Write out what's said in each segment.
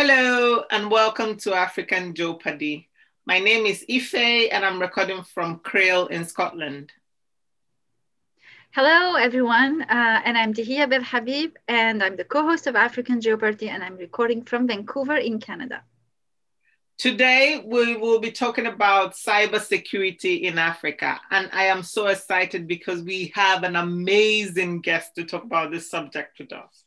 Hello and welcome to African Jeopardy. My name is Ife and I'm recording from Crail in Scotland. Hello everyone, uh, and I'm Dihia Bel Habib and I'm the co-host of African Jeopardy and I'm recording from Vancouver in Canada. Today, we will be talking about cybersecurity in Africa. And I am so excited because we have an amazing guest to talk about this subject with us.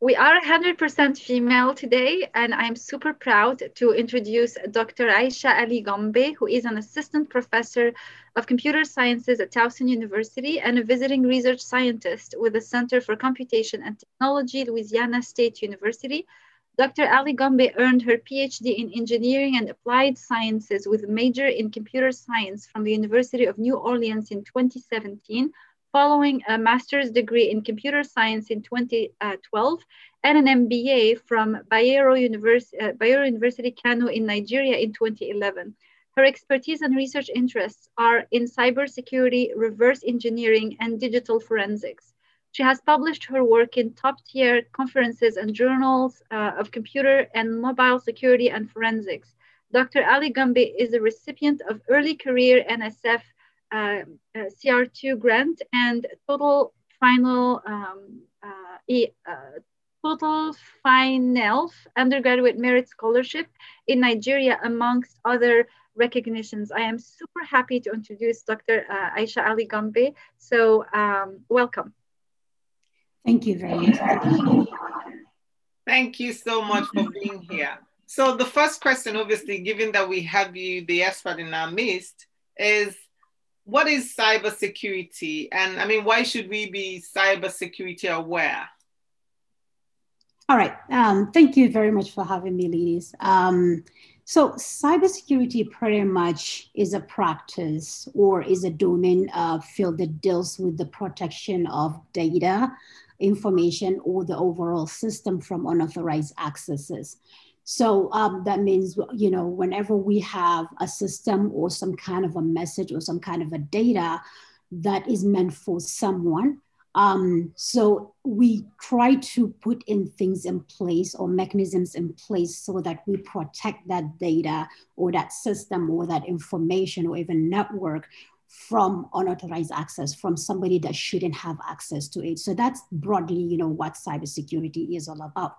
We are 100% female today, and I'm super proud to introduce Dr. Aisha Ali Gombe, who is an assistant professor of computer sciences at Towson University and a visiting research scientist with the Center for Computation and Technology, Louisiana State University, Dr. Ali Gombe earned her PhD in Engineering and Applied Sciences with a major in Computer Science from the University of New Orleans in 2017, following a master's degree in Computer Science in 2012 and an MBA from Bayero, Univers uh, Bayero University, Kano in Nigeria in 2011. Her expertise and research interests are in cybersecurity, reverse engineering, and digital forensics. She has published her work in top tier conferences and journals uh, of computer and mobile security and forensics. Dr. Ali Gombe is a recipient of early career NSF CR2 grant and total final um, uh, e, uh, total final undergraduate merit scholarship in Nigeria, amongst other recognitions. I am super happy to introduce Dr. Uh, Aisha Ali Gombe. So um, welcome. Thank you very much. Thank you so much for being here. So the first question, obviously, given that we have you, the expert in our midst, is what is cybersecurity? And I mean, why should we be cybersecurity aware? All right. Um, thank you very much for having me, ladies. Um, so cybersecurity pretty much is a practice or is a domain uh, field that deals with the protection of data, information or the overall system from unauthorized accesses. So um, that means, you know, whenever we have a system or some kind of a message or some kind of a data that is meant for someone, um, so we try to put in things in place or mechanisms in place so that we protect that data or that system or that information or even network from unauthorized access from somebody that shouldn't have access to it. So that's broadly, you know, what cybersecurity is all about.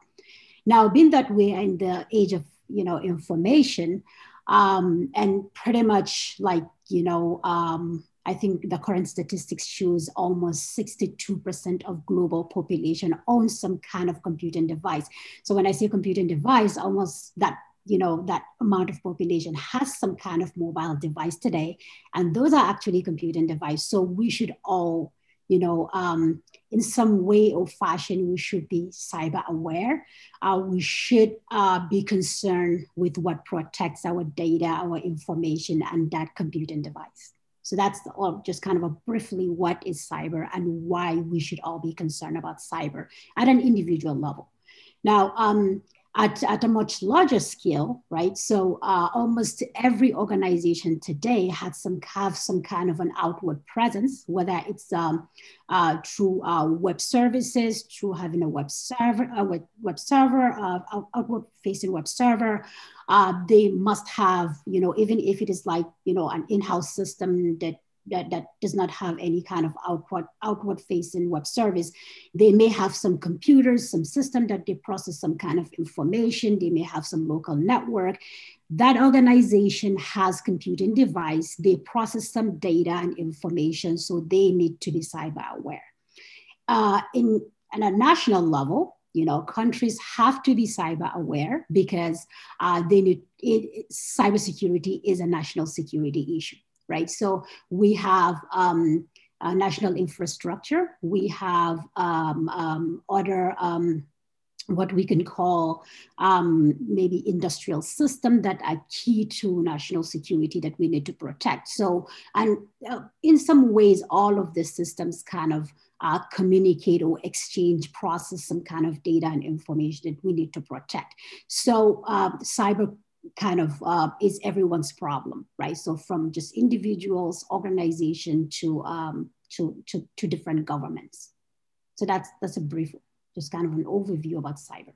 Now, being that we're in the age of, you know, information, um, and pretty much like, you know, um, I think the current statistics shows almost 62% of global population owns some kind of computing device. So when I say computing device, almost that you know that amount of population has some kind of mobile device today and those are actually computing device so we should all you know um, in some way or fashion we should be cyber aware. Uh, we should uh, be concerned with what protects our data our information and that computing device. So that's all just kind of a briefly what is cyber and why we should all be concerned about cyber at an individual level. Now um, at, at a much larger scale, right? So uh, almost every organization today has some have some kind of an outward presence, whether it's um, uh, through uh, web services, through having a web server, a web, web server, uh, outward facing web server. Uh, they must have, you know, even if it is like, you know, an in-house system that that, that does not have any kind of outward, outward facing web service. They may have some computers, some system that they process some kind of information. They may have some local network. That organization has computing device. They process some data and information, so they need to be cyber aware. Uh, in, at a national level, you know, countries have to be cyber aware because uh, they need it, cybersecurity is a national security issue right? So we have um, national infrastructure, we have um, um, other um, what we can call um, maybe industrial system that are key to national security that we need to protect. So, and uh, in some ways, all of the systems kind of uh, communicate or exchange, process some kind of data and information that we need to protect. So, uh, cyber kind of uh, is everyone's problem, right? So from just individuals, organization to, um, to, to, to different governments. So that's, that's a brief, just kind of an overview about cyber.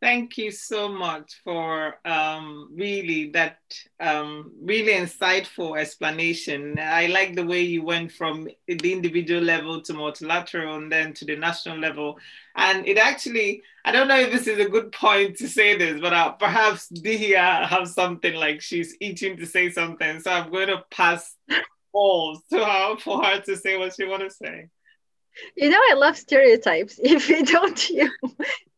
Thank you so much for um, really that um, really insightful explanation. I like the way you went from the individual level to multilateral and then to the national level. And it actually, I don't know if this is a good point to say this, but uh, perhaps Dihia has something like she's itching to say something. So I'm going to pass balls to her for her to say what she want to say. You know, I love stereotypes. If you don't, you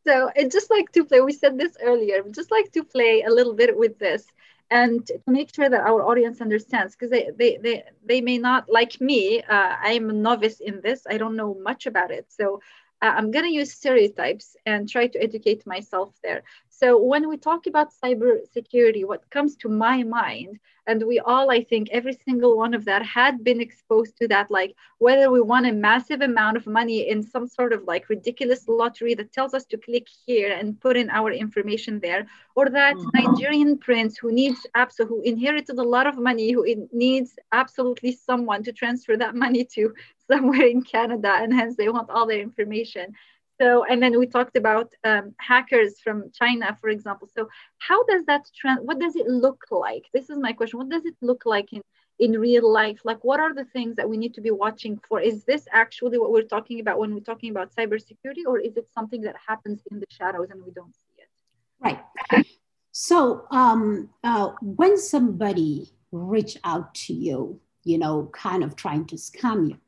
so I just like to play. We said this earlier. Just like to play a little bit with this and to make sure that our audience understands because they, they they they may not like me. Uh, I'm a novice in this. I don't know much about it. So uh, I'm going to use stereotypes and try to educate myself there. So when we talk about cybersecurity, what comes to my mind, and we all, I think, every single one of that had been exposed to that, like whether we won a massive amount of money in some sort of like ridiculous lottery that tells us to click here and put in our information there, or that mm-hmm. Nigerian prince who needs abso who inherited a lot of money, who needs absolutely someone to transfer that money to somewhere in Canada, and hence they want all their information. So, and then we talked about um, hackers from China, for example. So, how does that trend? What does it look like? This is my question. What does it look like in in real life? Like, what are the things that we need to be watching for? Is this actually what we're talking about when we're talking about cybersecurity, or is it something that happens in the shadows and we don't see it? Right. So, um, uh, when somebody reach out to you, you know, kind of trying to scam you,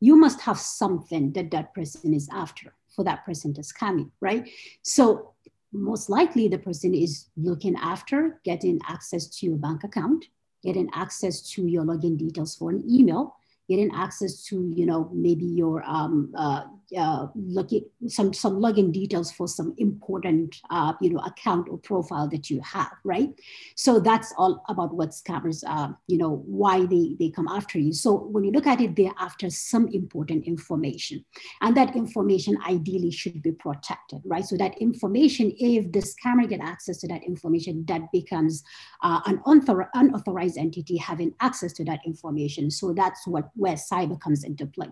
you must have something that that person is after for that person to coming, right? So most likely the person is looking after getting access to your bank account, getting access to your login details for an email, getting access to, you know, maybe your um, uh, uh, login, some some login details for some important uh, you know account or profile that you have, right? So that's all about what scammers, uh, you know, why they they come after you. So when you look at it, they're after some important information, and that information ideally should be protected, right? So that information, if the scammer get access to that information, that becomes uh, an unauthor- unauthorized entity having access to that information. So that's what where cyber comes into play.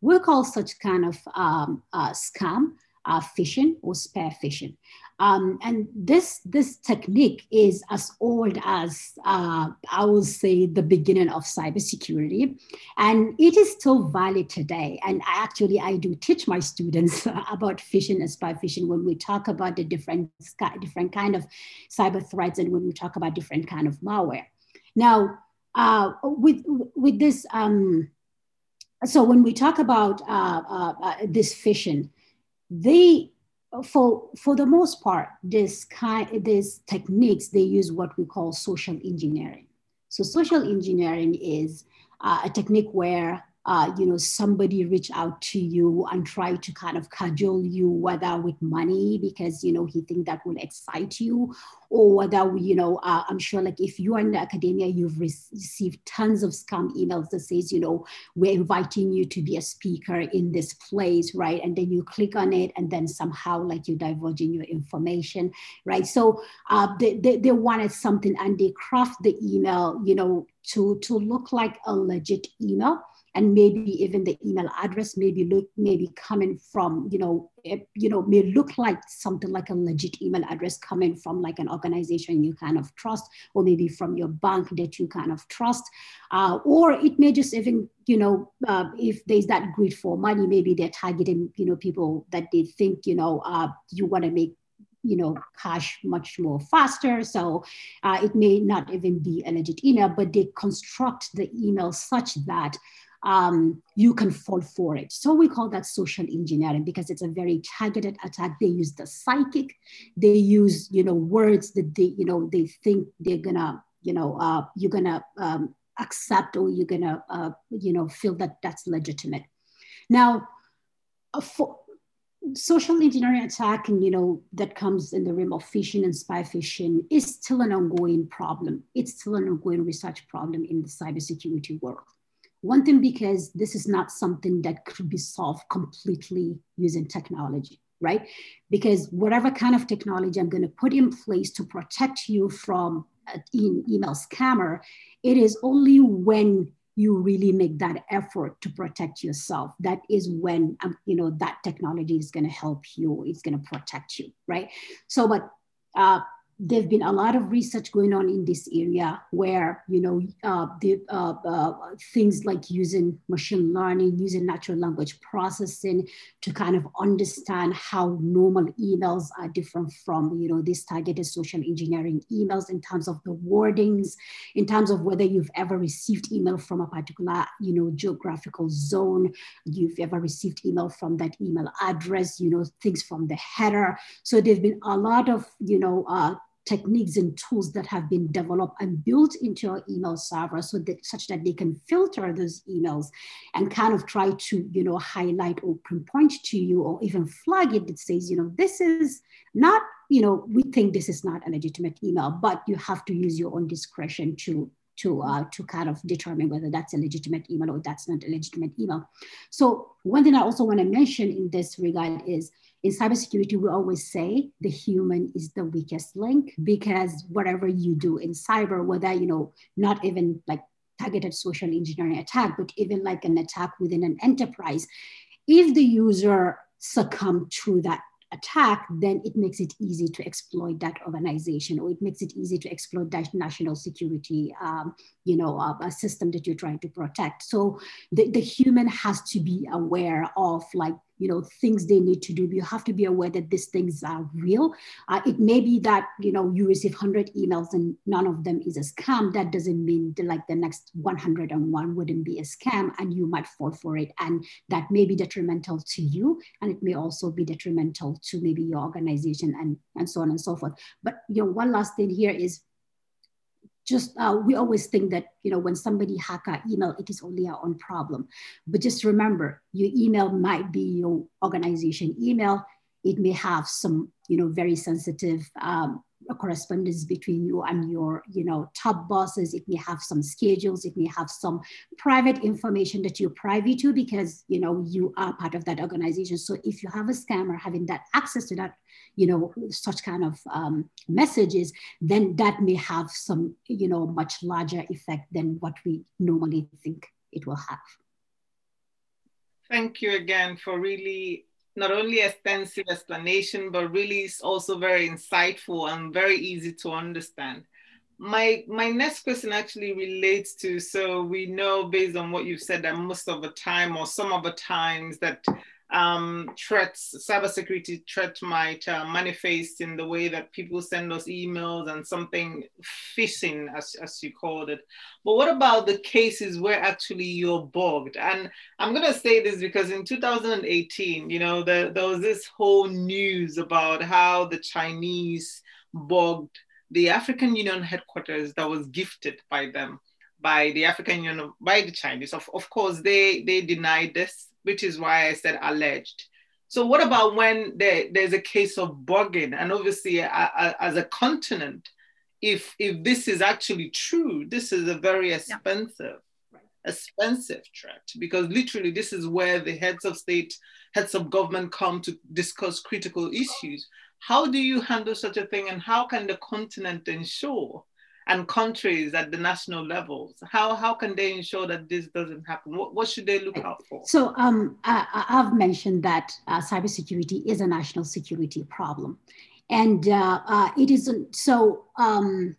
We'll call such kind of um, uh, scam uh, phishing or spear phishing. Um, and this, this technique is as old as, uh, I will say, the beginning of cybersecurity. And it is still valid today. And actually, I do teach my students about phishing and spear phishing when we talk about the different, different kind of cyber threats and when we talk about different kind of malware. Now, uh, with, with this, um, so when we talk about uh, uh, uh, this phishing, they, for for the most part, this kind, these techniques they use what we call social engineering. So social engineering is uh, a technique where uh, you know, somebody reach out to you and try to kind of cajole you, whether with money because you know he think that will excite you, or whether you know, uh, I'm sure like if you are in the academia, you've re- received tons of scam emails that says, you know, we're inviting you to be a speaker in this place, right? And then you click on it, and then somehow like you're divulging your information, right? So uh, they, they they wanted something, and they craft the email, you know, to to look like a legit email and maybe even the email address maybe look maybe coming from you know it, you know may look like something like a legit email address coming from like an organization you kind of trust or maybe from your bank that you kind of trust. Uh, or it may just even you know uh, if there's that greed for money maybe they're targeting you know people that they think you know uh, you want to make you know cash much more faster. So uh, it may not even be a legit email but they construct the email such that um, you can fall for it. So we call that social engineering because it's a very targeted attack. They use the psychic, they use you know words that they you know they think they're gonna you know uh, you're gonna um, accept or you're gonna uh, you know feel that that's legitimate. Now, uh, for social engineering attack and you know that comes in the realm of phishing and spear phishing is still an ongoing problem. It's still an ongoing research problem in the cybersecurity world. One thing, because this is not something that could be solved completely using technology, right? Because whatever kind of technology I'm going to put in place to protect you from an email scammer, it is only when you really make that effort to protect yourself that is when um, you know that technology is going to help you it's going to protect you right so but uh, there've been a lot of research going on in this area where you know uh, the uh, uh, things like using machine learning using natural language processing to kind of understand how normal emails are different from you know these targeted social engineering emails in terms of the wordings in terms of whether you've ever received email from a particular you know geographical zone you've ever received email from that email address you know things from the header. So there've been a lot of you know uh, techniques and tools that have been developed and built into your email server so that such that they can filter those emails and kind of try to you know highlight or pinpoint to you or even flag it that says you know this is not you know we think this is not a legitimate email but you have to use your own discretion to to uh, to kind of determine whether that's a legitimate email or that's not a legitimate email. So one thing I also want to mention in this regard is in cybersecurity, we always say the human is the weakest link because whatever you do in cyber, whether, you know, not even like targeted social engineering attack, but even like an attack within an enterprise, if the user succumb to that attack, then it makes it easy to exploit that organization, or it makes it easy to exploit that national security, um, you know, uh, a system that you're trying to protect. So the, the human has to be aware of like you know things they need to do. You have to be aware that these things are real. Uh, it may be that you know you receive 100 emails and none of them is a scam. That doesn't mean like the next 101 wouldn't be a scam and you might fall for it. And that may be detrimental to you and it may also be detrimental to maybe your organization and and so on and so forth. But you know one last thing here is just uh, we always think that you know when somebody hack our email it is only our own problem. But just remember your email might be your organization email. It may have some you know very sensitive um, correspondence between you and your you know top bosses. It may have some schedules. It may have some private information that you're privy to because you know you are part of that organization. So if you have a scammer having that access to that you know such kind of um, messages then that may have some you know much larger effect than what we normally think it will have. Thank you again for really not only extensive explanation, but really is also very insightful and very easy to understand. My my next question actually relates to so we know based on what you've said that most of the time or some of the times that um, threats, cybersecurity threat might uh, manifest in the way that people send us emails and something phishing, as, as you called it. But what about the cases where actually you're bugged? And I'm going to say this because in 2018, you know, the, there was this whole news about how the Chinese bugged the African Union headquarters that was gifted by them by the African Union, by the Chinese. Of, of course, they, they denied this which is why I said alleged. So what about when there, there's a case of bugging, and obviously as a continent, if if this is actually true, this is a very expensive, yeah. expensive threat because literally this is where the heads of state, heads of government come to discuss critical issues. How do you handle such a thing, and how can the continent ensure and countries at the national levels how how can they ensure that this doesn't happen? What, what should they look out for? So um, I, have mentioned that uh, cybersecurity is a national security problem. And uh, uh, it isn't so um,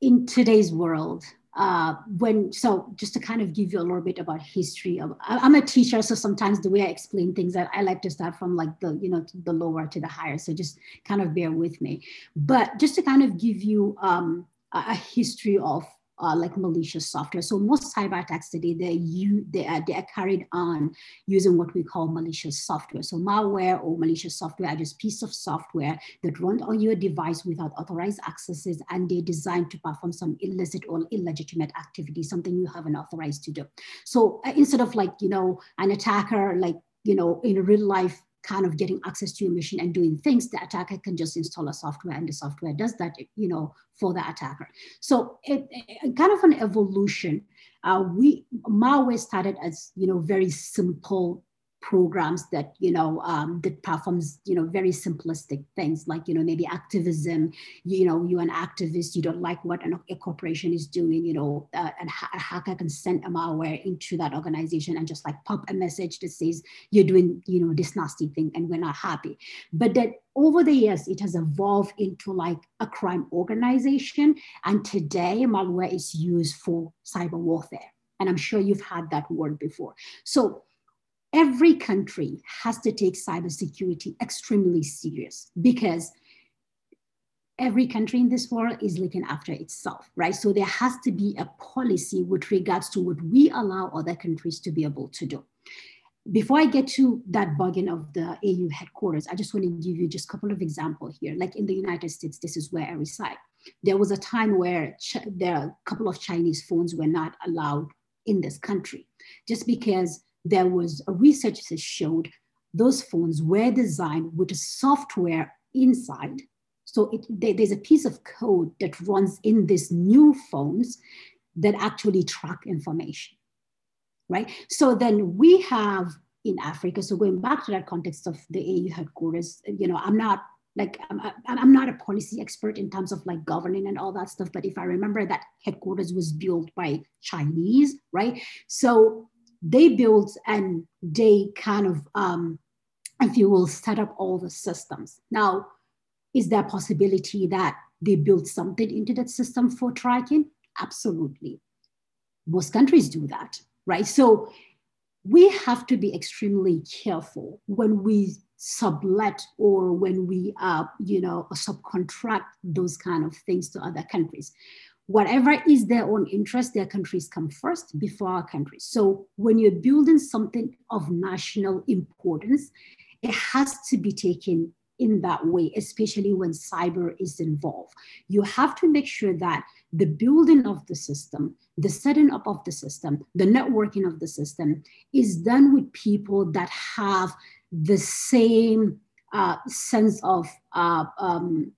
in today's world uh, when so just to kind of give you a little bit about history of i'm a teacher so sometimes the way i explain things I, I like to start from like the you know the lower to the higher so just kind of bear with me. But just to kind of give you um, a history of uh, like malicious software. So most cyber attacks today, they, you, they, are, they are carried on using what we call malicious software. So malware or malicious software are just piece of software that run on your device without authorized accesses and they're designed to perform some illicit or illegitimate activity, something you haven't authorized to do. So uh, instead of like, you know, an attacker like, you know, in real life kind of getting access to your machine and doing things, the attacker can just install a software and the software does that, you know, for the attacker. So it, it kind of an evolution. Uh, we malware started as you know very simple programs that you know um, that performs you know very simplistic things like you know maybe activism. You know you're an activist you don't like what an, a corporation is doing you know uh, and a hacker can send a malware into that organization and just like pop a message that says you're doing you know this nasty thing and we're not happy. But that over the years it has evolved into like a crime organization. And today malware is used for cyber warfare. And i'm sure you've had that word before. So every country has to take cybersecurity extremely serious because every country in this world is looking after itself, right? So there has to be a policy with regards to what we allow other countries to be able to do. Before I get to that bugging of the AU headquarters, I just want to give you just a couple of examples here. Like in the United States, this is where I reside. There was a time where there are a couple of Chinese phones were not allowed in this country, just because there was a research that showed those phones were designed with software inside. So it, there, there's a piece of code that runs in these new phones that actually track information, right? So then we have in Africa, so going back to that context of the AU headquarters, you know, I'm not like I'm, I'm not a policy expert in terms of like governing and all that stuff but if i remember that headquarters was built by chinese right so they built and they kind of, um, if you will, set up all the systems. Now, is there a possibility that they built something into that system for tracking? Absolutely. Most countries do that, right? So we have to be extremely careful when we sublet or when we, uh, you know, subcontract those kind of things to other countries whatever is their own interest, their countries come first before our countries. So when you're building something of national importance, it has to be taken in that way, especially when cyber is involved. You have to make sure that the building of the system, the setting up of the system, the networking of the system is done with people that have the same uh, sense of uh, um,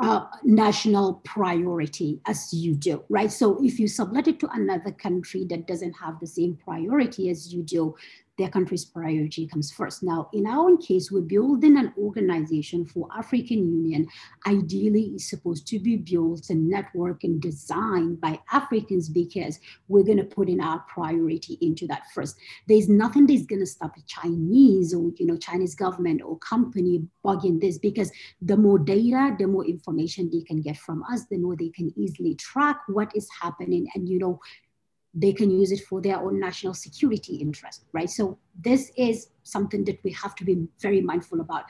uh, national priority as you do, right? So if you sublet it to another country that doesn't have the same priority as you do, their country's priority comes first. Now, in our case, we're building an organization for African Union. Ideally, is supposed to be built and network and designed by Africans because we're going to put in our priority into that first. There's nothing that's going to stop a Chinese or you know Chinese government or company bugging this because the more data, the more information they can get from us, the more they can easily track what is happening and you know they can use it for their own national security interest, right? So this is something that we have to be very mindful about.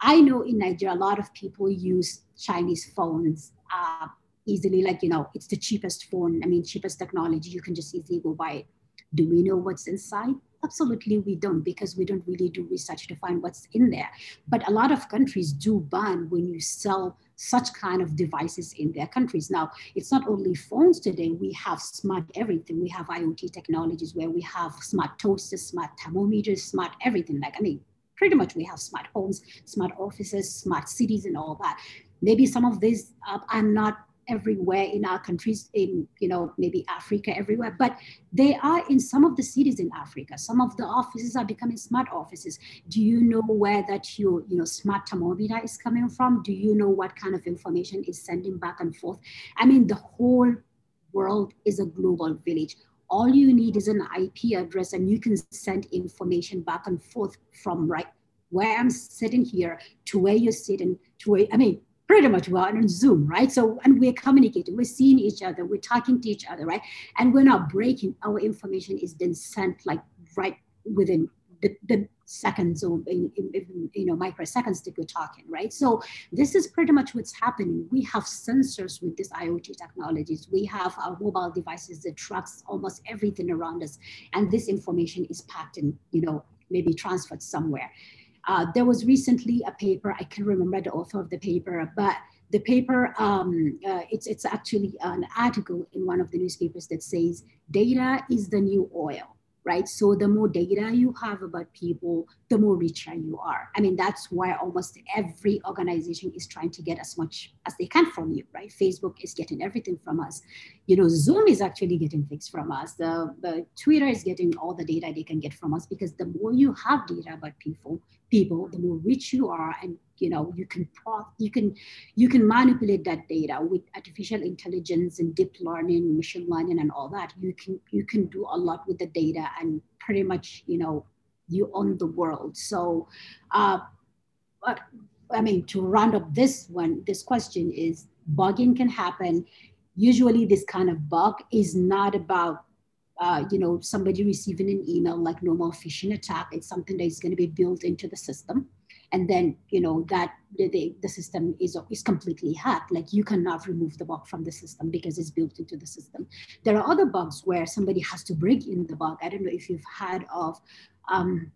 I know in Nigeria, a lot of people use Chinese phones uh, easily, like, you know, it's the cheapest phone. I mean, cheapest technology, you can just easily go buy it. Do we know what's inside? Absolutely, we don't because we don't really do research to find what's in there. But a lot of countries do ban when you sell such kind of devices in their countries. Now, it's not only phones today, we have smart everything. We have IoT technologies where we have smart toasters, smart thermometers, smart everything. Like, I mean, pretty much we have smart homes, smart offices, smart cities, and all that. Maybe some of these are not everywhere in our countries in you know maybe africa everywhere. But they are in some of the cities in africa some of the offices are becoming smart offices. Do you know where that your you know smart thermometer is coming from? Do you know what kind of information is sending back and forth? I mean the whole world is a global village. All you need is an ip address and you can send information back and forth from right where i'm sitting here to where you're sitting to where i mean pretty much we're on Zoom, right? So, and we're communicating, we're seeing each other, we're talking to each other, right? And we're not breaking, our information is then sent like right within the, the seconds or in, in, you know microseconds that we're talking right? So this is pretty much what's happening. We have sensors with these iot technologies. We have our mobile devices that tracks almost everything around us. And this information is packed and you know maybe transferred somewhere uh, there was recently a paper, I can't remember the author of the paper, but the paper, um, uh, it's, it's actually an article in one of the newspapers that says data is the new oil, right? So the more data you have about people, the more richer you are. I mean, that's why almost every organization is trying to get as much as they can from you, right? Facebook is getting everything from us. You know, Zoom is actually getting things from us. The, the Twitter is getting all the data they can get from us because the more you have data about people, people, the more rich you are, and you know you can you can you can manipulate that data with artificial intelligence and deep learning machine learning and all that. You can you can do a lot with the data and pretty much you know you own the world. So uh, but i mean to round up this one this question is bugging can happen. Usually this kind of bug is not about uh, you know somebody receiving an email like normal phishing attack. It's something that is going to be built into the system and then you know that the, the system is, is completely hacked. Like you cannot remove the bug from the system because it's built into the system. There are other bugs where somebody has to break in the bug. I don't know if you've heard of um,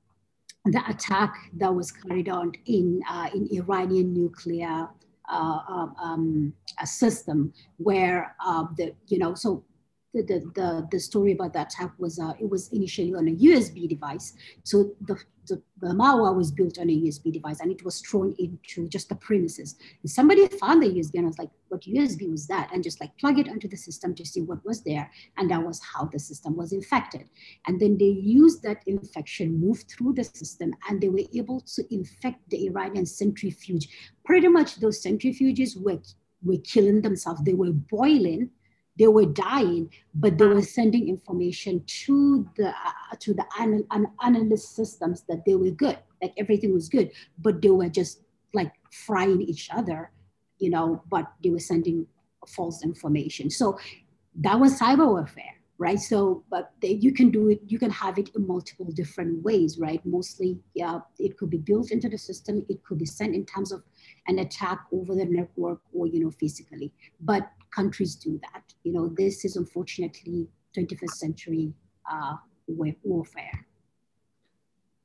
the attack that was carried out in uh, in iranian nuclear uh, um, um system where uh, the you know so the, the, the, story about that attack was uh, it was initially on a USB device. So the, the, the malware was built on a USB device and it was thrown into just the premises. And somebody found the USB and I was like, what USB was that? And just like plug it onto the system to see what was there. And that was how the system was infected. And then they used that infection, moved through the system, and they were able to infect the Iranian centrifuge. Pretty much those centrifuges were, were killing themselves. They were boiling they were dying, but they were sending information to the uh, to the anal- an- analyst systems that they were good, like everything was good, but they were just like frying each other, you know. But they were sending false information. So that was cyber warfare right? So, but they, you can do it, you can have it in multiple different ways, right? Mostly, yeah, it could be built into the system, it could be sent in terms of an attack over the network or, you know, physically. But countries do that. You know, this is unfortunately 21st century uh, warfare.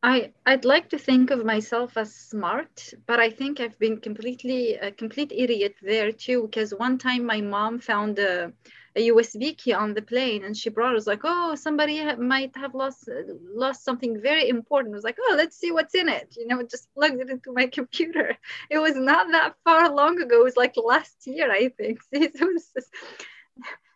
I, I'd like to think of myself as smart, but I think I've been completely a complete idiot there too. Because one time my mom found a, a USB key on the plane, and she brought us like, oh, somebody might have lost lost something very important. I was like, oh, let's see what's in it. You know, just plugged it into my computer. It was not that far long ago. It was like last year, I think. it was just,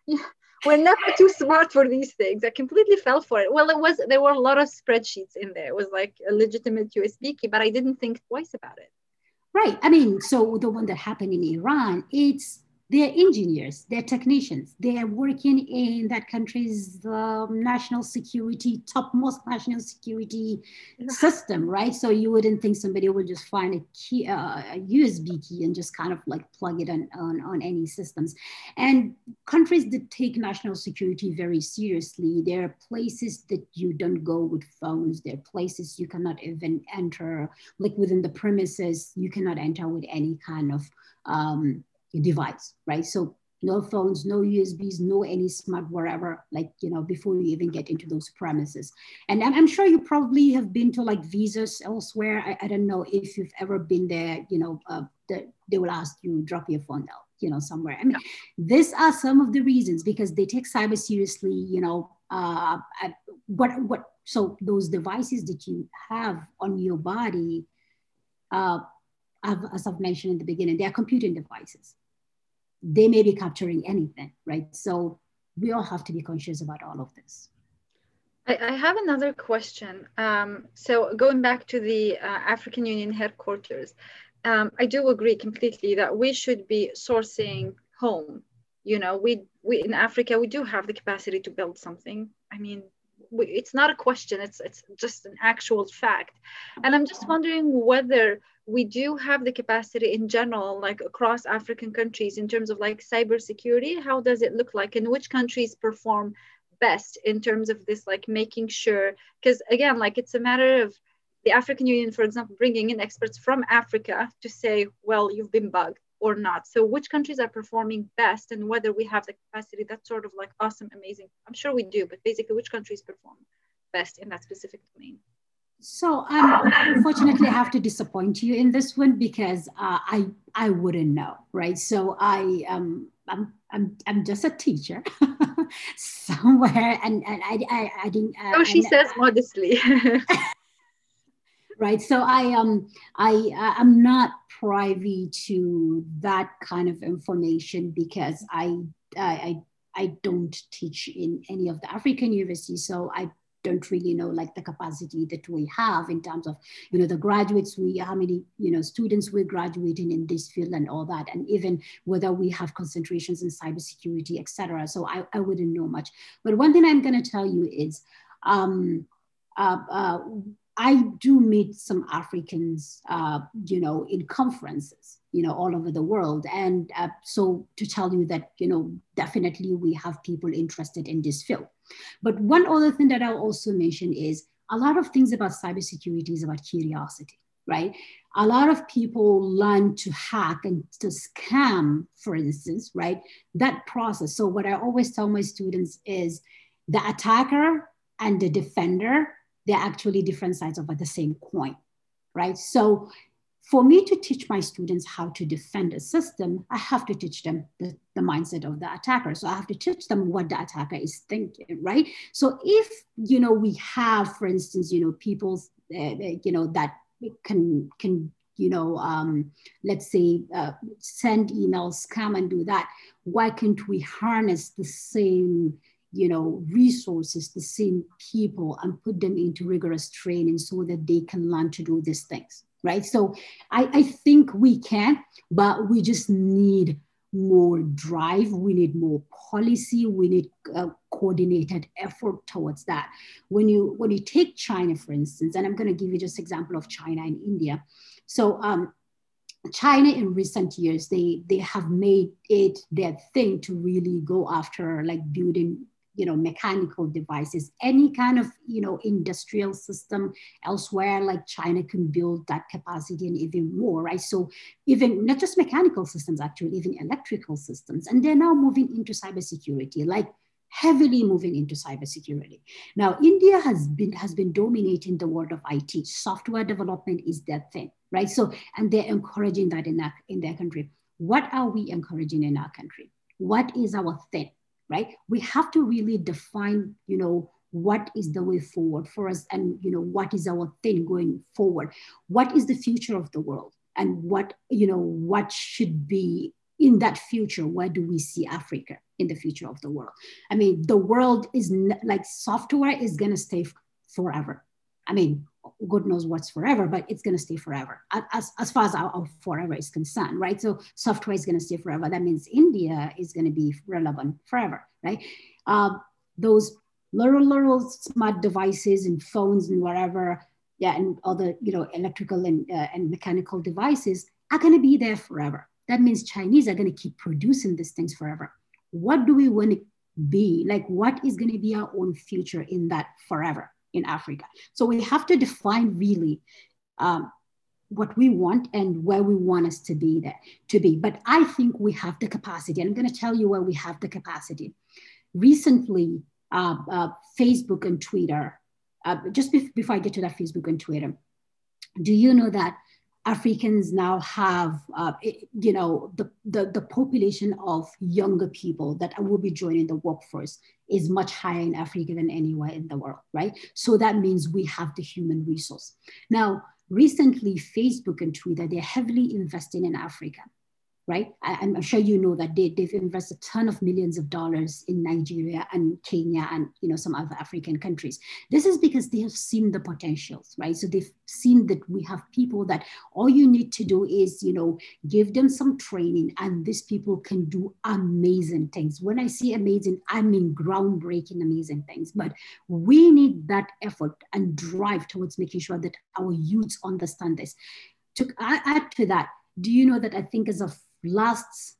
yeah we're never too smart for these things. I completely fell for it. Well, it was there were a lot of spreadsheets in there. It was like a legitimate USB key, but I didn't think twice about it. Right. I mean, so the one that happened in Iran, it's they're engineers, they're technicians, they're working in that country's um, national security, topmost national security system, right? So you wouldn't think somebody would just find a key, uh, a USB key and just kind of like plug it on, on, on any systems. And countries that take national security very seriously, there are places that you don't go with phones, there are places you cannot even enter, like within the premises, you cannot enter with any kind of um, device, right? So no phones, no USBs, no any smart whatever, like, you know, before you even get into those premises. And I'm, I'm sure you probably have been to like visas elsewhere. I, I don't know if you've ever been there, you know, uh, the, they will ask you, drop your phone out, you know, somewhere. I mean, yeah. these are some of the reasons because they take cyber seriously, you know, uh, what, what, so those devices that you have on your body, uh, as I've mentioned in the beginning, they are computing devices they may be capturing anything, right? So we all have to be conscious about all of this. I, I have another question. Um, so going back to the uh, African Union headquarters, um, I do agree completely that we should be sourcing home. You know, we we in Africa we do have the capacity to build something. I mean, we, it's not a question; it's it's just an actual fact. And I'm just wondering whether we do have the capacity in general, like across African countries, in terms of like cybersecurity. How does it look like, and which countries perform best in terms of this, like making sure? Because again, like it's a matter of the African Union, for example, bringing in experts from Africa to say, well, you've been bugged or not. So which countries are performing best and whether we have the capacity, that's sort of like awesome, amazing. I'm sure we do, but basically which countries perform best in that specific domain? So um, unfortunately, I have to disappoint you in this one because uh, I I wouldn't know, right? So I um I'm I'm I'm just a teacher somewhere, and and I I, I didn't. Uh, oh, she and, says modestly. right. So I um I I'm not privy to that kind of information because I I I don't teach in any of the African universities, so I don't really know like the capacity that we have in terms of you know the graduates we how many you know students we're graduating in this field and all that and even whether we have concentrations in cybersecurity etc so I, I wouldn't know much. But one thing i'm going to tell you is um, uh, uh, I do meet some Africans, uh, you know, in conferences, you know, all over the world. And uh, so to tell you that, you know, definitely we have people interested in this field. But one other thing that I'll also mention is a lot of things about cybersecurity is about curiosity, right? A lot of people learn to hack and to scam, for instance, right? That process. So what I always tell my students is the attacker and the defender they're actually different sides of the same coin, right? So for me to teach my students how to defend a system, I have to teach them the, the mindset of the attacker. So I have to teach them what the attacker is thinking, right? So if, you know, we have, for instance, you know, people, uh, you know, that can, can you know, um, let's say, uh, send emails, come and do that. Why can't we harness the same you know, resources, the same people, and put them into rigorous training so that they can learn to do these things, right? So I, I think we can, but we just need more drive. We need more policy. We need a coordinated effort towards that. When you when you take China, for instance, and I'm going to give you just example of China and India. So um, China in recent years, they they have made it their thing to really go after like building you know mechanical devices any kind of you know industrial system elsewhere like china can build that capacity and even more right so even not just mechanical systems actually even electrical systems and they're now moving into cybersecurity like heavily moving into cybersecurity. Now, India has been has been dominating the world of IT. Software development is their thing, right? So, and they're encouraging that in that in their country. What are we encouraging in our country? What is our thing? Right? We have to really define, you know, what is the way forward for us and, you know, what is our thing going forward? What is the future of the world? And what, you know, what should be in that future? Where do we see Africa in the future of the world? I mean, the world is like software is going to stay forever. I mean, God knows what's forever, but it's going to stay forever as, as far as our, our, forever is concerned, right? So software is going to stay forever. That means India is going to be relevant forever, right? Uh, those little, little smart devices and phones and whatever, yeah, and other, you know, electrical and, uh, and mechanical devices are going to be there forever. That means Chinese are going to keep producing these things forever. What do we want to be? Like, what is going to be our own future in that forever? In Africa. So we have to define really um, what we want and where we want us to be there to be. But I think we have the capacity. And I'm going to tell you where we have the capacity. Recently, uh, uh, Facebook and Twitter. Uh, just before I get to that, Facebook and Twitter. Do you know that Africans now have, uh, you know, the, the, the, population of younger people that will be joining the workforce is much higher in Africa than anywhere in the world, right? So that means we have the human resource. Now, recently, Facebook and Twitter, they're heavily investing in Africa right? I, am sure you know that they, they've invested a ton of millions of dollars in Nigeria and Kenya and you know some other African countries. This is because they have seen the potentials, right? So they've seen that we have people that all you need to do is you know give them some training and these people can do amazing things. When I say amazing, I mean groundbreaking amazing things. But we need that effort and drive towards making sure that our youths understand this. To add to that, do you know that I think as of last,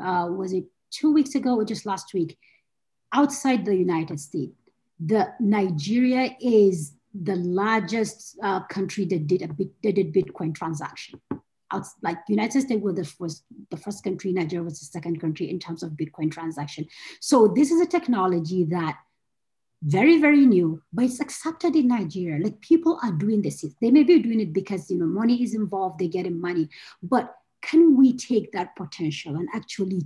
uh, was it two weeks ago or just last week, outside the United States, the Nigeria is the largest uh, country that did a bit, that did Bitcoin transaction. Like United States was the first, the first country, Nigeria was the second country in terms of Bitcoin transaction. So this is a technology that very very new but it's accepted in nigeria like people are doing this they may be doing it because you know money is involved they're getting money but can we take that potential and actually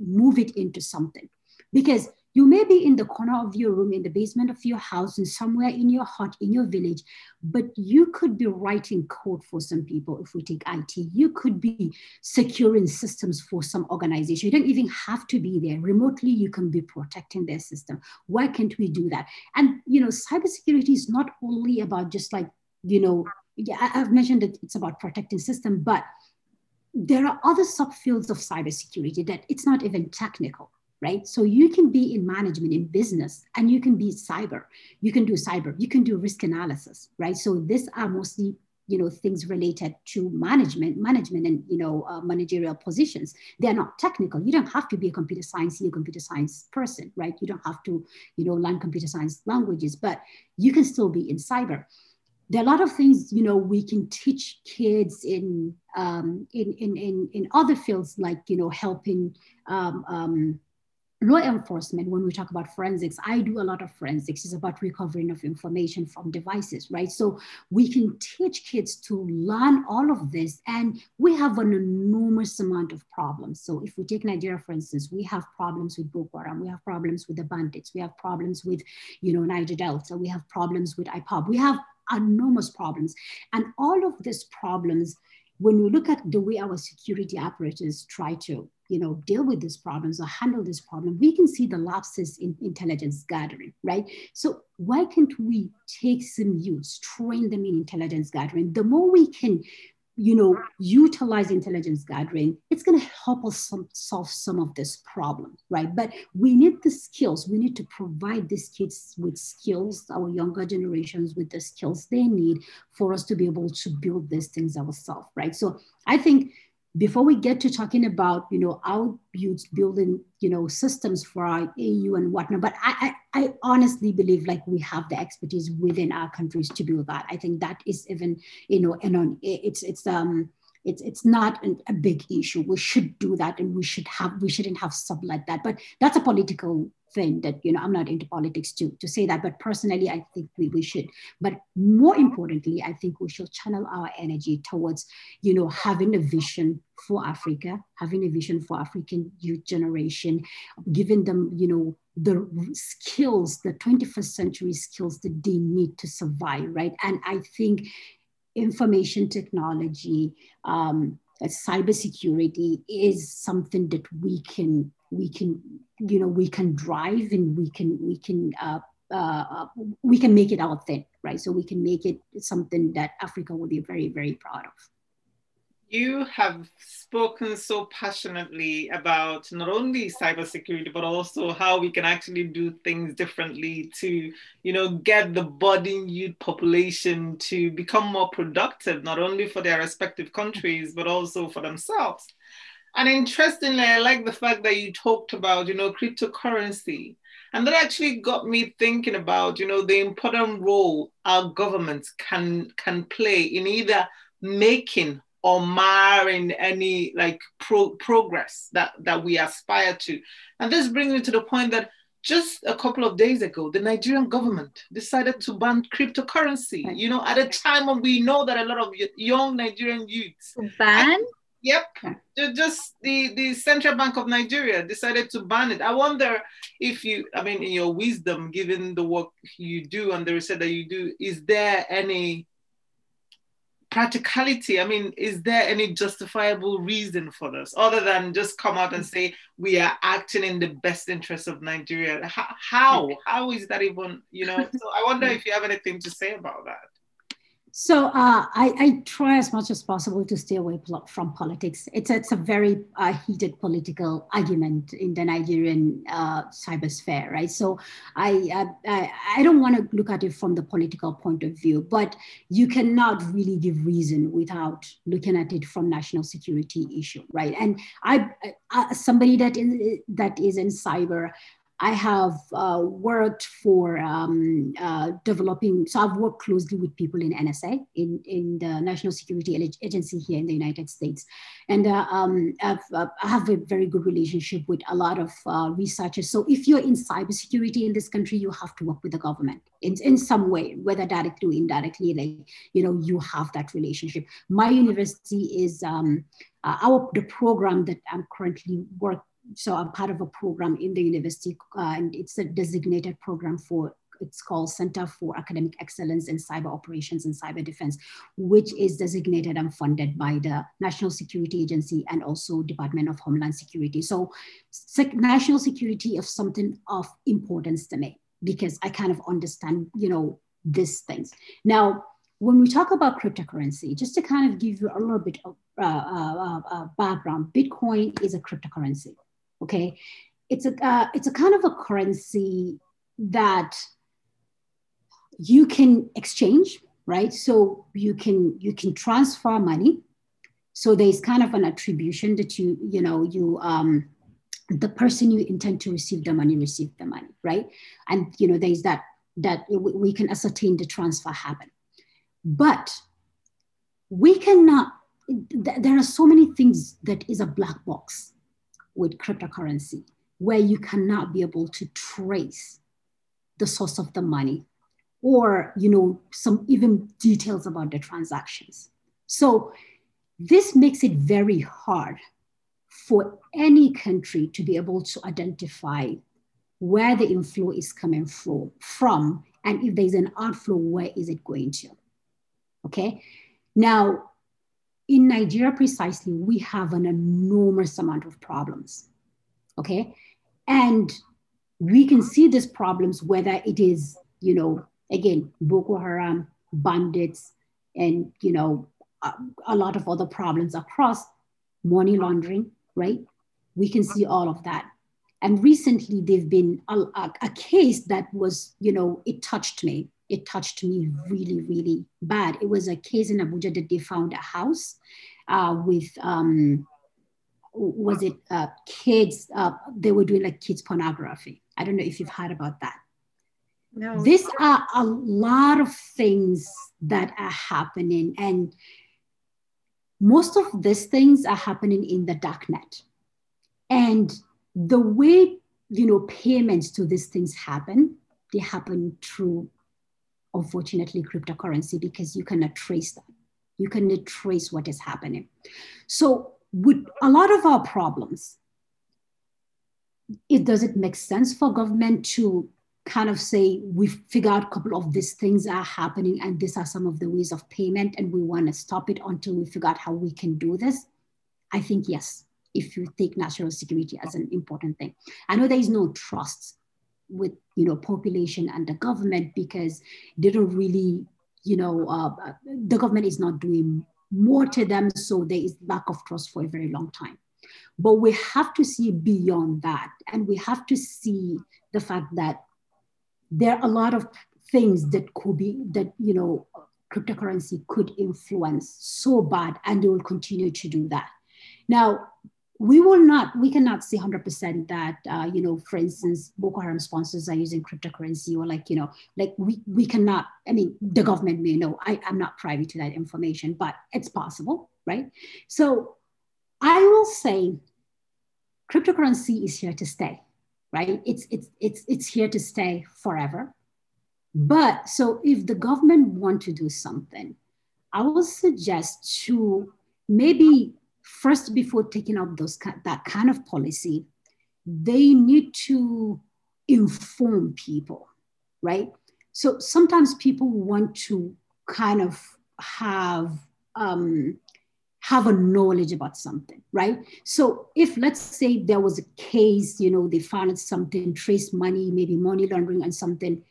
move it into something because you may be in the corner of your room, in the basement of your house, and somewhere in your hut, in your village, but you could be writing code for some people if we take IT. You could be securing systems for some organization. You don't even have to be there. Remotely, you can be protecting their system. Why can't we do that? And, you know, cybersecurity is not only about just like, you know, yeah, I've mentioned that it's about protecting system, but there are other subfields of cybersecurity that it's not even technical right? So you can be in management, in business, and you can be cyber. You can do cyber. You can do risk analysis, right? So these are mostly you know things related to management management and you know uh, managerial positions they're not technical you don't have to be a computer science a computer science person right you don't have to you know learn computer science languages but you can still be in cyber there are a lot of things you know we can teach kids in um, in, in in in other fields like you know helping um, um, law enforcement, when we talk about forensics, I do a lot of forensics. It's about recovering of information from devices, right? So we can teach kids to learn all of this, and we have an enormous amount of problems. So if we take Nigeria, for instance, we have problems with Boko Haram, we have problems with the bandits, we have problems with, you know, Niger Delta, we have problems with IPOB, we have enormous problems, and all of these problems. When we look at the way our security operators try to you know, deal with these problems or handle this problem, we can see the lapses in intelligence gathering, right? So why can't we take some youths, train them in intelligence gathering? The more we can you know, utilize intelligence gathering, it's going to help us some, solve some of this problem, right? But we need the skills. We need to provide these kids with skills, our younger generations with the skills they need for us to be able to build these things ourselves, right? So I think before we get to talking about you know our building you know systems for our AU and whatnot, but I, I, I honestly believe like we have the expertise within our countries to build that. I think that is even you know and on it's it's um it's it's not an, a big issue. We should do that, and we should have we shouldn't have sublet that. But that's a political thing that you know i'm not into politics to to say that but personally i think we, we should. But more importantly i think we should channel our energy towards you know having a vision for africa having a vision for african youth generation giving them you know the skills the 21st century skills that they need to survive right? And i think information technology um, cybersecurity is something that we can we can you know we can drive and we can we can uh, uh, uh, we can make it our thing right? So we can make it something that africa will be very very proud of. You have spoken so passionately about not only cybersecurity but also how we can actually do things differently to you know get the budding youth population to become more productive not only for their respective countries but also for themselves and interestingly, I like the fact that you talked about, you know, cryptocurrency. And that actually got me thinking about, you know, the important role our governments can can play in either making or marring any like pro- progress that that we aspire to. And this brings me to the point that just a couple of days ago, the Nigerian government decided to ban cryptocurrency. You know, at a time when we know that a lot of young Nigerian youths ban Yep. Just the, the Central Bank of Nigeria decided to ban it. I wonder if you, I mean, in your wisdom, given the work you do and the research that you do, is there any practicality? I mean, is there any justifiable reason for this other than just come out and say we are acting in the best interest of Nigeria? How? How, how is that even, you know? So I wonder if you have anything to say about that. So uh, I, I, try as much as possible to stay away from politics. It's, it's a very uh, heated political argument in the Nigerian uh, cybersphere, right? So I, I, I don't want to look at it from the political point of view, but you cannot really give reason without looking at it from national security issue, right? And I, I somebody that is that is in cyber, I have uh, worked for um, uh, developing, so I've worked closely with people in NSA, in, in the National Security Agency here in the United States. And uh, um, I've, uh, I have a very good relationship with a lot of uh, researchers. So if you're in cybersecurity in this country, you have to work with the government in, in some way, whether directly or indirectly, like, you know, you have that relationship. My university is um, uh, our, the program that I'm currently working so I'm part of a program in the university, uh, and it's a designated program for it's called Center for Academic Excellence in Cyber Operations and Cyber Defense, which is designated and funded by the National Security Agency and also Department of Homeland Security. So national security is something of importance to me because I kind of understand, you know, these things. Now, when we talk about cryptocurrency, just to kind of give you a little bit of uh, uh, uh, background, Bitcoin is a cryptocurrency okay? It's a uh, it's a kind of a currency that you can exchange right? So you can you can transfer money. So there's kind of an attribution that you you know you um the person you intend to receive the money receive the money right? And you know there's that that we can ascertain the transfer happen. But we cannot there are so many things that is a black box with cryptocurrency, where you cannot be able to trace the source of the money or you know some even details about the transactions. So this makes it very hard for any country to be able to identify where the inflow is coming from, from and if there's an outflow where is it going to? Okay? Now in Nigeria precisely, we have an enormous amount of problems. Okay. And we can see these problems, whether it is, you know, again, Boko Haram, bandits, and, you know, a, a lot of other problems across money laundering, right? We can see all of that. And recently, they've been a, a, a case that was, you know, it touched me it touched me really, really bad. It was a case in Abuja that they found a house uh, with, um, was it uh, kids? Uh, they were doing like kids pornography. I don't know if you've heard about that. No. These are a lot of things that are happening, and most of these things are happening in the dark net. And the way you know payments to these things happen, they happen through unfortunately cryptocurrency because you cannot trace that. You cannot trace what is happening. So with a lot of our problems, it does it make sense for government to kind of say we've figured out a couple of these things are happening and these are some of the ways of payment and we want to stop it until we figure out how we can do this i think yes if you take national security as an important thing i know there is no trust with you know population and the government because they don't really you know uh, the government is not doing more to them so there is lack of trust for a very long time. But we have to see beyond that and we have to see the fact that there are a lot of things that could be that you know cryptocurrency could influence so bad and they will continue to do that. Now we will not, we cannot say 100% that, uh, you know, for instance, Boko Haram sponsors are using cryptocurrency or like, you know, like we, we cannot, I mean, the government may know, I, I'm not privy to that information, but it's possible, right? So I will say cryptocurrency is here to stay, right? It's, it's, it's, it's here to stay forever. But so if the government want to do something, I will suggest to maybe first before taking up those that kind of policy they need to inform people right? So sometimes people want to kind of have um, have a knowledge about something right? So if let's say there was a case you know they found something trace money maybe money laundering and something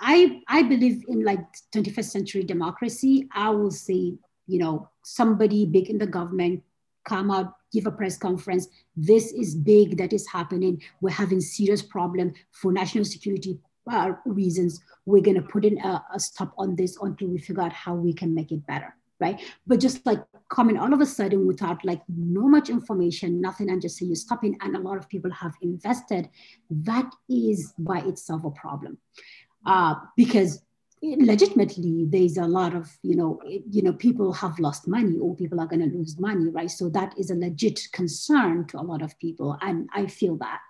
i i believe in like 21st century democracy i will say you know somebody big in the government come out, give a press conference. This is big that is happening. We're having serious problem for national security uh, reasons. We're going to put in a, a, stop on this until we figure out how we can make it better, right? But just like coming all of a sudden without like no much information, nothing, and just say you're stopping, and a lot of people have invested, that is by itself a problem. Uh, because legitimately there's a lot of you know you know people have lost money or people are going to lose money right so that is a legit concern to a lot of people and i feel that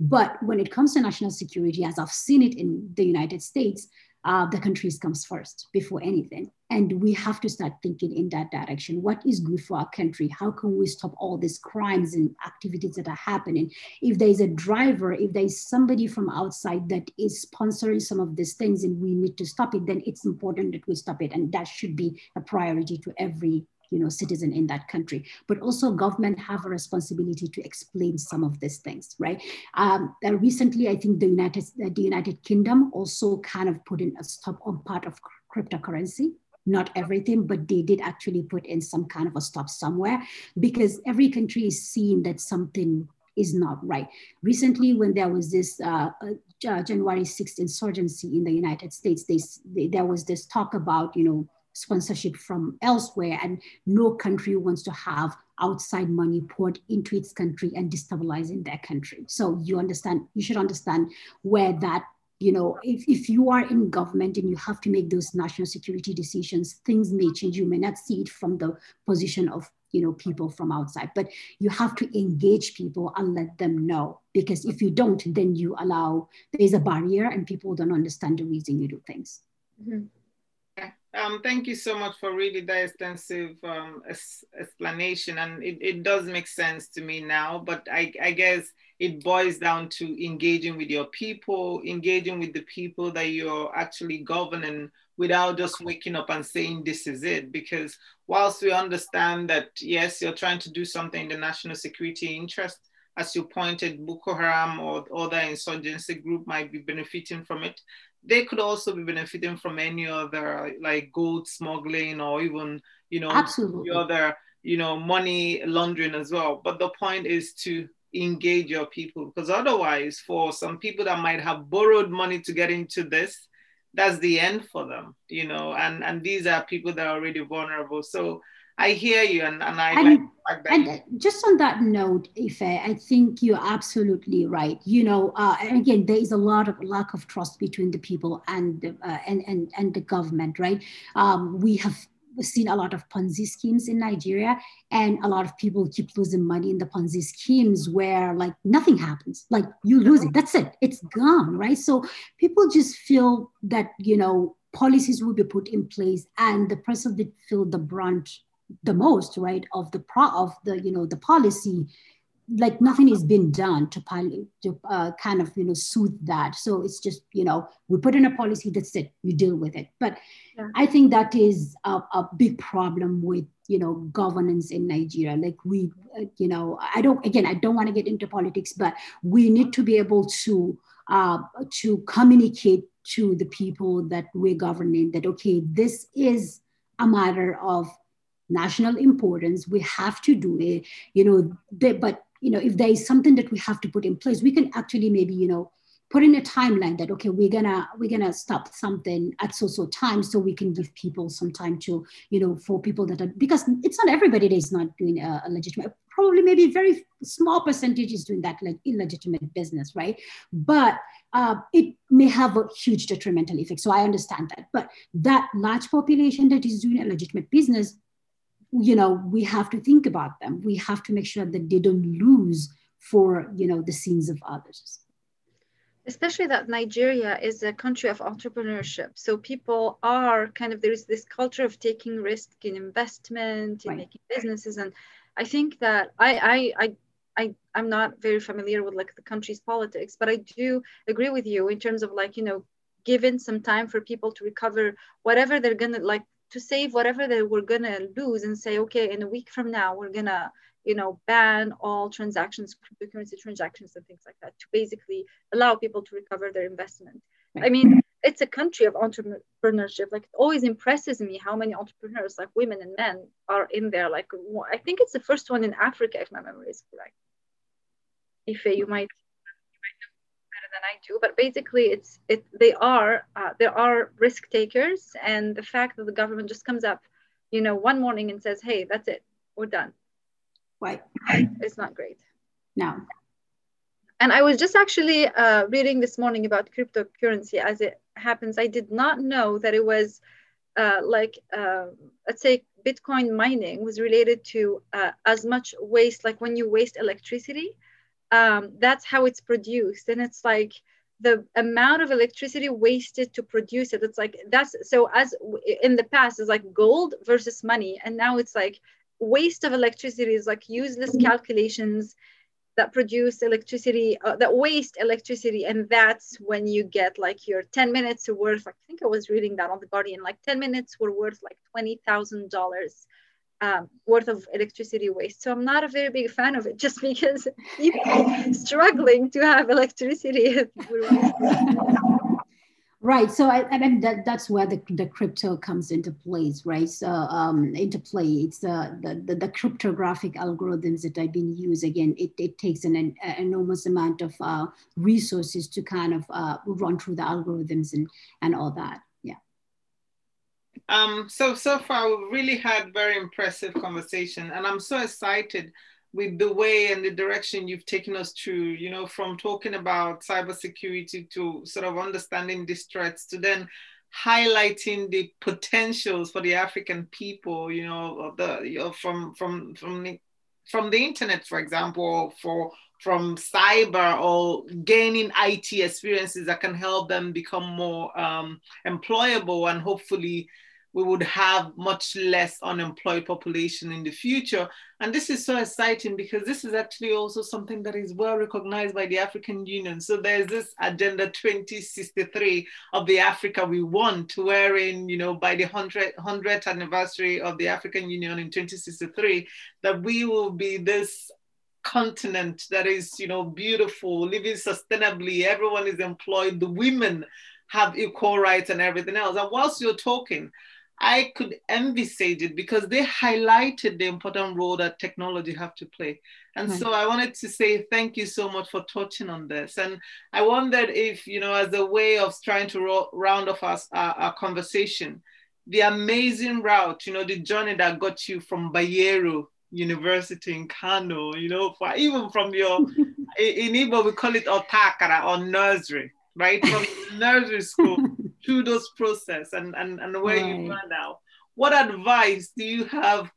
but when it comes to national security as i've seen it in the united states uh, the countries comes first before anything. And we have to start thinking in that direction. What is good for our country? How can we stop all these crimes and activities that are happening? If there's a driver, if there's somebody from outside that is sponsoring some of these things and we need to stop it, then it's important that we stop it. And that should be a priority to every you know citizen in that country but also government have a responsibility to explain some of these things right um, uh, recently i think the united the united kingdom also kind of put in a stop on part of cryptocurrency not everything, but they did actually put in some kind of a stop somewhere because every country is seeing that something is not right. Recently, when there was this uh, uh, January 6th insurgency in the United States, they, they, there was this talk about, you know, sponsorship from elsewhere and no country wants to have outside money poured into its country and destabilizing their country so you understand you should understand where that you know if, if you are in government and you have to make those national security decisions things may change you may not see it from the position of you know people from outside but you have to engage people and let them know because if you don't then you allow there's a barrier and people don't understand the reason you do things mm-hmm. Um, thank you so much for really that extensive um, explanation, and it, it does make sense to me now. But I, I guess it boils down to engaging with your people, engaging with the people that you're actually governing without just waking up and saying this is it. Because whilst we understand that yes, you're trying to do something in the national security interest, as you pointed, Boko Haram or other insurgency group might be benefiting from it they could also be benefiting from any other like gold smuggling or even you know absolutely. other you know money laundering as well. But the point is to engage your people because otherwise for some people that might have borrowed money to get into this that's the end for them you know and and these are people that are already vulnerable. So I hear you, and, and I and, like And just on that note, Ife, I think you're absolutely right. You know, uh, again, there is a lot of lack of trust between the people and the, uh, and, and and the government, right? Um, we have seen a lot of Ponzi schemes in Nigeria, and a lot of people keep losing money in the Ponzi schemes where like nothing happens. Like you lose it, that's it, it's gone, right? So people just feel that you know policies will be put in place, and the person that feel the brunt the most, right, of the pro of the you know the policy, like nothing has been done to, to uh, kind of you know soothe that. So it's just you know we put in a policy that's it, you deal with it. But yeah. I think that is a, a big problem with you know governance in Nigeria. Like we, uh, you know, I don't again I don't want to get into politics, but we need to be able to uh, to communicate to the people that we're governing that okay this is a matter of national importance. We have to do it, you know, they, but, you know, if there is something that we have to put in place, we can actually maybe, you know, put in a timeline that okay we're gonna we're gonna stop something at so so time so we can give people some time to you know for people that are because it's not everybody that is not doing a, a legitimate probably maybe very small percentage is doing that like illegitimate business right but uh, it may have a huge detrimental effect so i understand that but that large population that is doing a legitimate business you know we have to think about them. We have to make sure that they don't lose for you know the sins of others. Especially that nigeria is a country of entrepreneurship. So people are kind of there is this culture of taking risk in investment in right. making businesses. And i think that i i i I, I'm not very familiar with like the country's politics, but I do agree with you in terms of like, you know, given some time for people to recover whatever they're gonna like to save whatever they were gonna lose and say, okay, in a week from now, we're gonna, you know, ban all transactions, cryptocurrency transactions and things like that to basically allow people to recover their investment. I mean, it's a country of entrepreneurship. Like it always impresses me how many entrepreneurs, like women and men, are in there. Like I think it's the first one in Africa, if my memory is correct. If you might than I do. But basically, it's it they are uh, there are risk takers, and the fact that the government just comes up you know, one morning and says, hey, that's it, we're done. Right. It's not great. No. And I was just actually uh, reading this morning about cryptocurrency as it happens. I did not know that it was uh, like, uh, let's say, Bitcoin mining was related to uh, as much waste, like when you waste electricity, um, that's how it's produced. And it's like, the amount of electricity wasted to produce it. It's like that's so as in the past it's like gold versus money. And now it's like waste of electricity is like useless calculations that produce electricity uh, that waste electricity. And that's when you get like your 10 minutes worth. I think i was reading that on the guardian like 10 minutes were worth like $20000 um, worth of electricity waste. So I'm not a very big fan of it just because people struggling to have electricity. right. So I, I mean that, that's where the, the crypto comes into place, right? So um, into play, it's uh, the, the, the cryptographic algorithms that have been used. Again, it, it takes an, an enormous amount of uh, resources to kind of uh, run through the algorithms and, and all that. Um, so so far we've really had very impressive conversation, and I'm so excited with the way and the direction you've taken us through. You know, from talking about cybersecurity to sort of understanding these threats to then highlighting the potentials for the African people. You know, the you know, from from from the from the internet, for example, for from cyber or gaining IT experiences that can help them become more um, employable and hopefully we would have much less unemployed population in the future. And this is so exciting because this is actually also something that is well recognized by the African Union. So there's this Agenda 2063 of the Africa we want, wherein, you know, by the 100, 100th anniversary of the African Union in 2063, that we will be this continent that is, you know, beautiful, living sustainably, everyone is employed, the women have equal rights and everything else. And whilst you're talking, I could envisage it because they highlighted the important role that technology have to play. And right. so I wanted to say thank you so much for touching on this. And I wondered if, you know, as a way of trying to ro- round off our, our, our, conversation, the amazing route, you know, the journey that got you from Bayero University in Kano, you know, for, even from your, in Igbo we call it Otakara or nursery, right? From nursery school through those process and, and, and where right. you are now. What advice do you have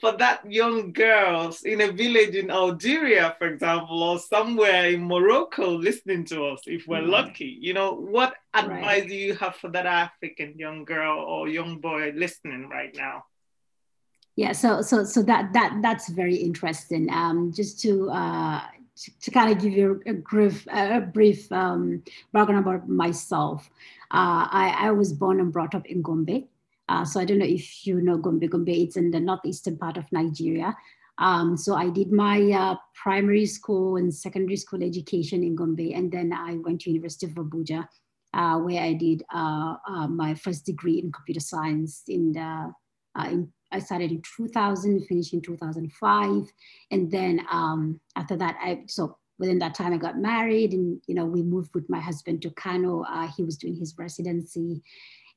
for that young girls in a village in Algeria, for example, or somewhere in Morocco listening to us, if we're lucky? You know, what advice right. do you have for that African young girl or young boy listening right now? Yeah, so so so that that that's very interesting. Um, just to uh, to, kind of give you a brief, a brief um, background about myself. Uh, I, I, was born and brought up in Gombe. Uh, so I don't know if you know Gombe. Gombe, it's in the northeastern part of Nigeria. Um, so I did my uh, primary school and secondary school education in Gombe, and then I went to University of Abuja, uh, where I did uh, uh, my first degree in computer science in the in I started in 2000, finished in 2005. And then um, after that, I, so within that time I got married and, you know, we moved with my husband to Kano. Uh, he was doing his residency.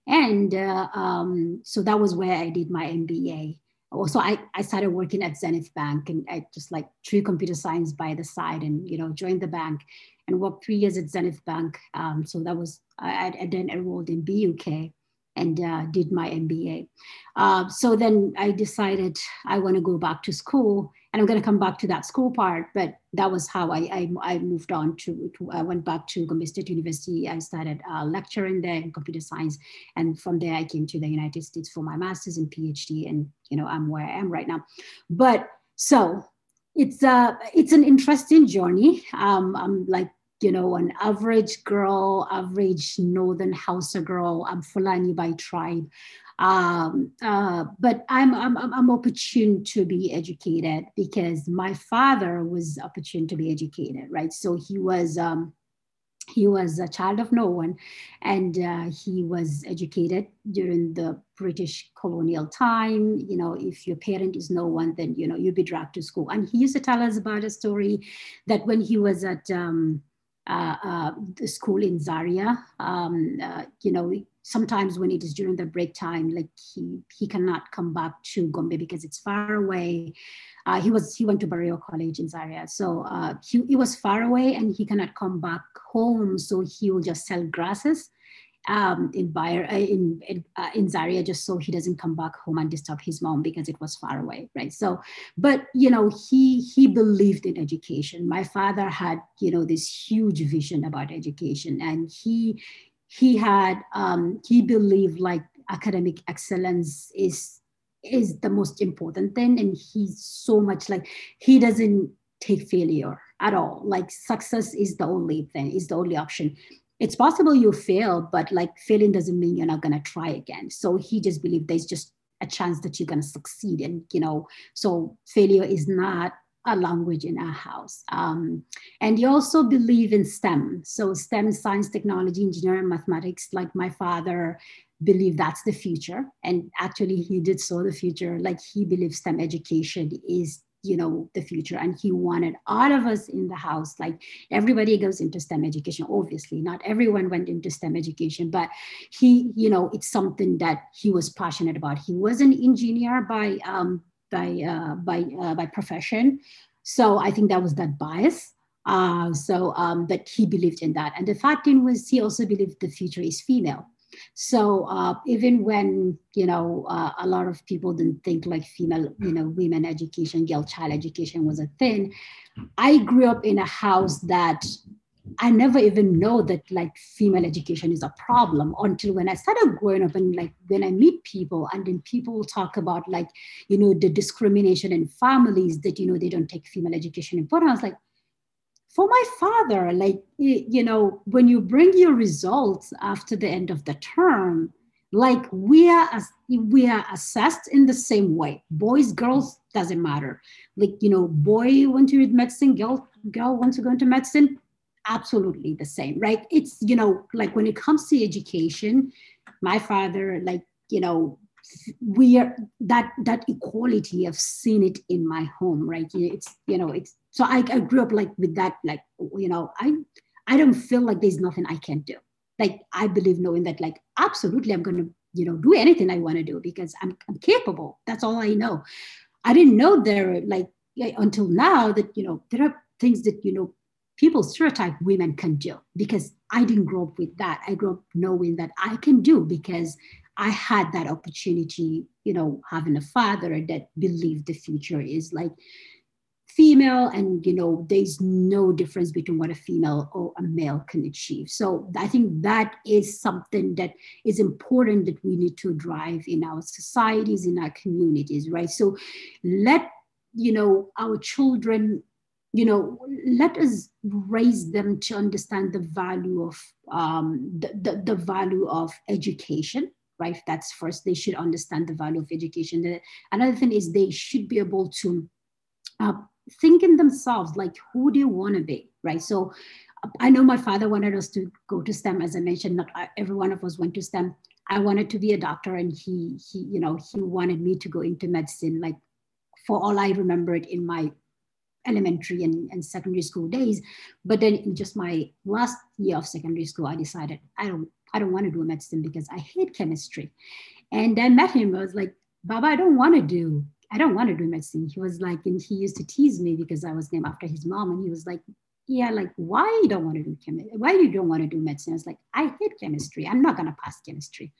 And uh, um, so that was where I did my MBA. Also, I, I started working at Zenith Bank and I just like threw computer science by the side and, you know, joined the bank and worked three years at Zenith Bank. Um, so that was, I, I then enrolled in BUK and uh, did my MBA. Uh, so then I decided I want to go back to school, and I'm going to come back to that school part. But that was how I I, I moved on to, to, I went back to Gombe State University. I started uh, lecturing there in computer science, and from there I came to the United States for my master's and PhD, and you know I'm where I am right now. But so it's uh it's an interesting journey. Um, I'm like you know, an average girl, average Northern Hausa girl. I'm Fulani by tribe. Um, uh, but I'm, I'm, I'm opportune to be educated because my father was opportune to be educated, right? So he was, um, he was a child of no one and uh, he was educated during the british colonial time you know if your parent is no one then you know you'll be dragged to school and he used to tell us about a story that when he was at um, the school in Zaria. Um, uh, you know, sometimes when it is during the break time, like he he cannot come back to Gombe because it's far away. Uh, he was he went to Barewa College in Zaria, so uh, he, he was far away and he cannot come back home. So he will just sell grasses um, in uh, in in, uh, in Zaria just so he doesn't come back home and disturb his mom because it was far away, right? So, but you know, he he believed in education. My father had you know this huge vision about education, and he he had um, he believed like academic excellence is is the most important thing, and he's so much like he doesn't take failure at all. Like success is the only thing, is the only option it's possible you fail, but like failing doesn't mean you're not going to try again. So he just believed there's just a chance that you're going to succeed. And, you know, so failure is not a language in our house. Um, and you also believe in STEM. So STEM, science, technology, engineering, mathematics, like my father believed that's the future. And actually he did so the future. Like he believes STEM education is you know the future and he wanted all of us in the house. Like everybody goes into stem education obviously. Not everyone went into stem education but he you know it's something that he was passionate about. He was an engineer by um by uh by uh, by profession. So i think that was that bias. Uh, so um, that he believed in that. And the fact thing was he also believed the future is female. So uh, even when you know uh, a lot of people didn't think like female, you know, women education, girl child education was a thing, I grew up in a house that I never even know that like female education is a problem until when I started growing up and like when I meet people and then people talk about like, you know, the discrimination in families that, you know, they don't take female education important. I was like, for my father, like, you know, when you bring your results after the end of the term, like we are we are assessed in the same way. Boys girls doesn't matter. Like you know boy want to read medicine girl girl wants to go into medicine absolutely the same right? It's you know like when it comes to education my father like you know we are that that equality i've seen it in my home right? It's you know it's so I, I grew up like with that, like, you know, I I don't feel like there's nothing I can do. Like I believe knowing that like absolutely I'm gonna, you know, do anything I want to do because I'm, I'm capable. That's all I know. I didn't know there like until now that, you know, there are things that, you know, people stereotype women can do because I didn't grow up with that. I grew up knowing that I can do because I had that opportunity, you know, having a father that believed the future is like female and you know there's no difference between what a female or a male can achieve. So i think that is something that is important that we need to drive in our societies in our communities right? So let you know our children you know let us raise them to understand the value of um, the, the, the value of education right? That's first. They should understand the value of education. Another thing is they should be able to uh, think in themselves like who do you want to be right? So i know my father wanted us to go to stem as i mentioned not uh, every one of us went to stem. I wanted to be a doctor and he he you know he wanted me to go into medicine like for all i remembered in my elementary and, and secondary school days. But then in just my last year of secondary school i decided i don't i don't want to do medicine because i hate chemistry. And i met him i was like baba i don't want to do I don't want to do medicine. He was like, and he used to tease me because I was named after his mom. And he was like, yeah, like, why you don't want to do chemistry? Why you don't want to do medicine? I was like, I hate chemistry. I'm not to pass chemistry.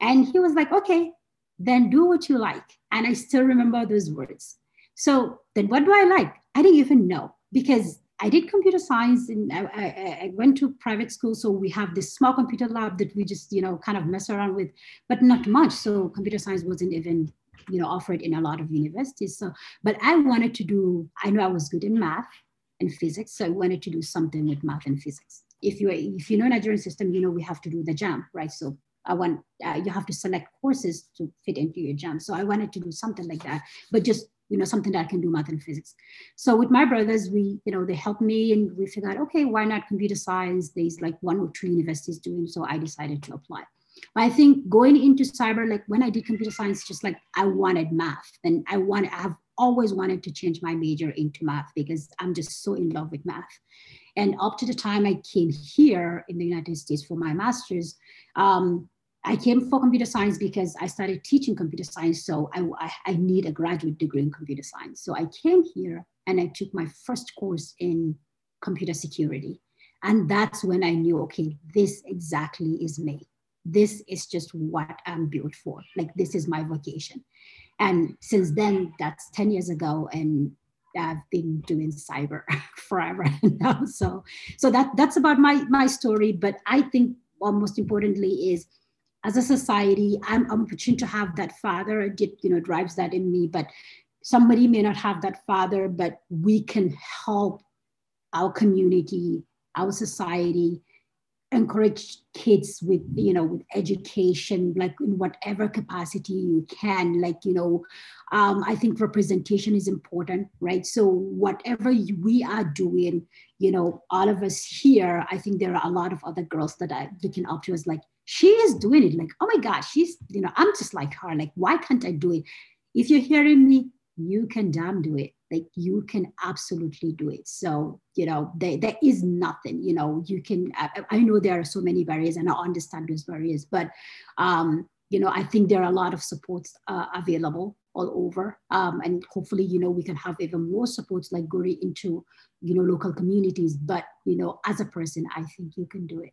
And he was like, okay, then do what you like. And I still remember those words. So then what do I like? I didn't even know because I did computer science and I, I, I, went to private school. So we have this small computer lab that we just, you know, kind of mess around with, but not much. So computer science wasn't even you know offered in a lot of universities. So but i wanted to do i know i was good in math and physics so i wanted to do something with math and physics. If you if you know nigerian system you know we have to do the JAMB right? So i want uh, you have to select courses to fit into your JAMB so i wanted to do something like that but just you know something that i can do math and physics. So with my brothers we you know they helped me and we figured out okay why not computer science? There's like one or two universities doing so i decided to apply but I think going into cyber, like when I did computer science, just like I wanted math and I want, I have always wanted to change my major into math because I'm just so in love with math. And up to the time I came here in the United States for my master's, um, I came for computer science because I started teaching computer science. So I, I, I, need a graduate degree in computer science. So I came here and I took my first course in computer security. And that's when I knew, okay, this exactly is me. This is just what I'm built for. Like, this is my vocation. And since then, that's 10 years ago. And I've been doing cyber forever now. So, so that that's about my my story. But I think well, most importantly is as a society, I'm, I'm fortunate to have that father. It did, you know, drives that in me. But somebody may not have that father, but we can help our community, our society, encourage kids with you know with education like in whatever capacity you can like you know um, i think representation is important right? So whatever we are doing you know all of us here i think there are a lot of other girls that are looking up to us like she is doing it. Like oh my gosh she's you know i'm just like her. Like why can't i do it? If you're hearing me you can damn do it. Like you can absolutely do it. So you know there, there is nothing you know you can I, I know there are so many barriers and i understand those barriers but um you know i think there are a lot of supports uh, available all over. Um, and hopefully you know we can have even more supports like going into you know local communities. But you know as a person i think you can do it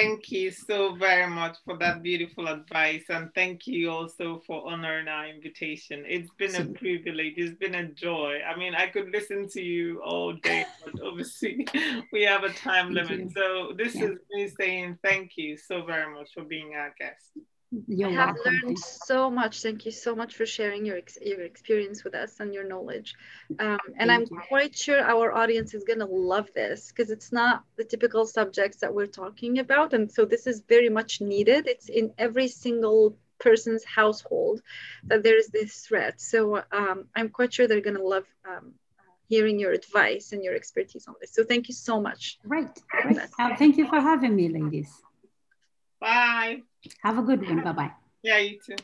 Thank you so very much for that beautiful advice. And thank you also for honoring our invitation. It's been a privilege. It's been a joy. I mean, I could listen to you all day, but obviously we have a time limit. So this yeah. is me saying thank you so very much for being our guest. You're I have welcome. learned so much. Thank you so much for sharing your ex- your experience with us and your knowledge. Um, and Thank I'm you. quite sure our audience is going to love this because it's not the typical subjects that we're talking about. And so this is very much needed. It's in every single person's household that there is this threat. So um, I'm quite sure they're going to love um, hearing your advice and your expertise on this. So thank you so much. Right. right. Uh, thank you for having me, ladies. Bye. Have a good one. Bye bye. Yeah, you too.